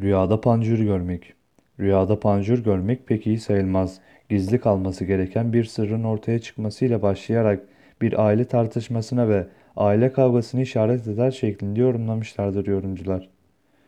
Rüyada panjur görmek. Rüyada panjur görmek pek iyi sayılmaz. Gizli kalması gereken bir sırrın ortaya çıkmasıyla başlayarak bir aile tartışmasına ve aile kavgasını işaret eder şeklinde yorumlamışlardır yorumcular.